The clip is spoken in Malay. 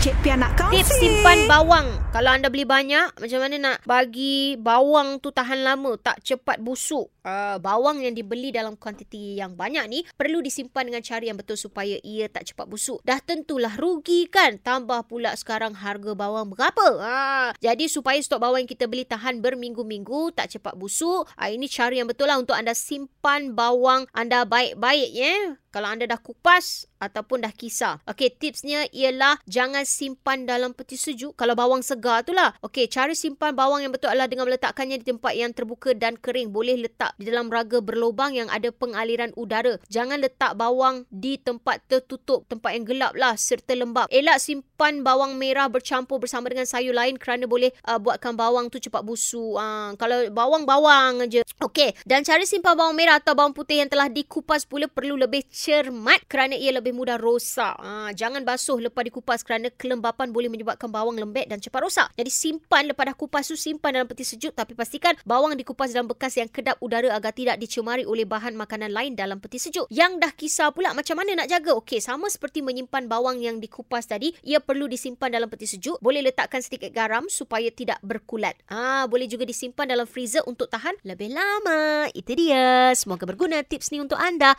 Cik Pia nak kongsi. Tips simpan bawang. Kalau anda beli banyak, macam mana nak bagi bawang tu tahan lama, tak cepat busuk. Uh, bawang yang dibeli dalam kuantiti yang banyak ni perlu disimpan dengan cara yang betul supaya ia tak cepat busuk. Dah tentulah rugi kan. Tambah pula sekarang harga bawang berapa. Uh, jadi supaya stok bawang yang kita beli tahan berminggu-minggu, tak cepat busuk. Uh, ini cara yang betul lah untuk anda simpan bawang anda baik-baik ya. Kalau anda dah kupas ataupun dah kisar. Okey, tipsnya ialah jangan simpan dalam peti sejuk. Kalau bawang segar tu lah. Okey, cara simpan bawang yang betul adalah dengan meletakkannya di tempat yang terbuka dan kering. Boleh letak di dalam raga berlubang yang ada pengaliran udara. Jangan letak bawang di tempat tertutup, tempat yang gelap lah serta lembap. Elak simpan bawang merah bercampur bersama dengan sayur lain kerana boleh uh, buatkan bawang tu cepat busuk. Uh, kalau bawang-bawang aja. Okey, dan cara simpan bawang merah atau bawang putih yang telah dikupas pula perlu lebih cermat kerana ia lebih mudah rosak. Ha, jangan basuh lepas dikupas kerana kelembapan boleh menyebabkan bawang lembek dan cepat rosak. Jadi simpan lepas dah kupas tu simpan dalam peti sejuk tapi pastikan bawang dikupas dalam bekas yang kedap udara agar tidak dicemari oleh bahan makanan lain dalam peti sejuk. Yang dah kisar pula macam mana nak jaga? Okey, sama seperti menyimpan bawang yang dikupas tadi, ia perlu disimpan dalam peti sejuk. Boleh letakkan sedikit garam supaya tidak berkulat. Ah, boleh juga disimpan dalam freezer untuk tahan lebih lama. Itu dia. Semoga berguna tips ni untuk anda.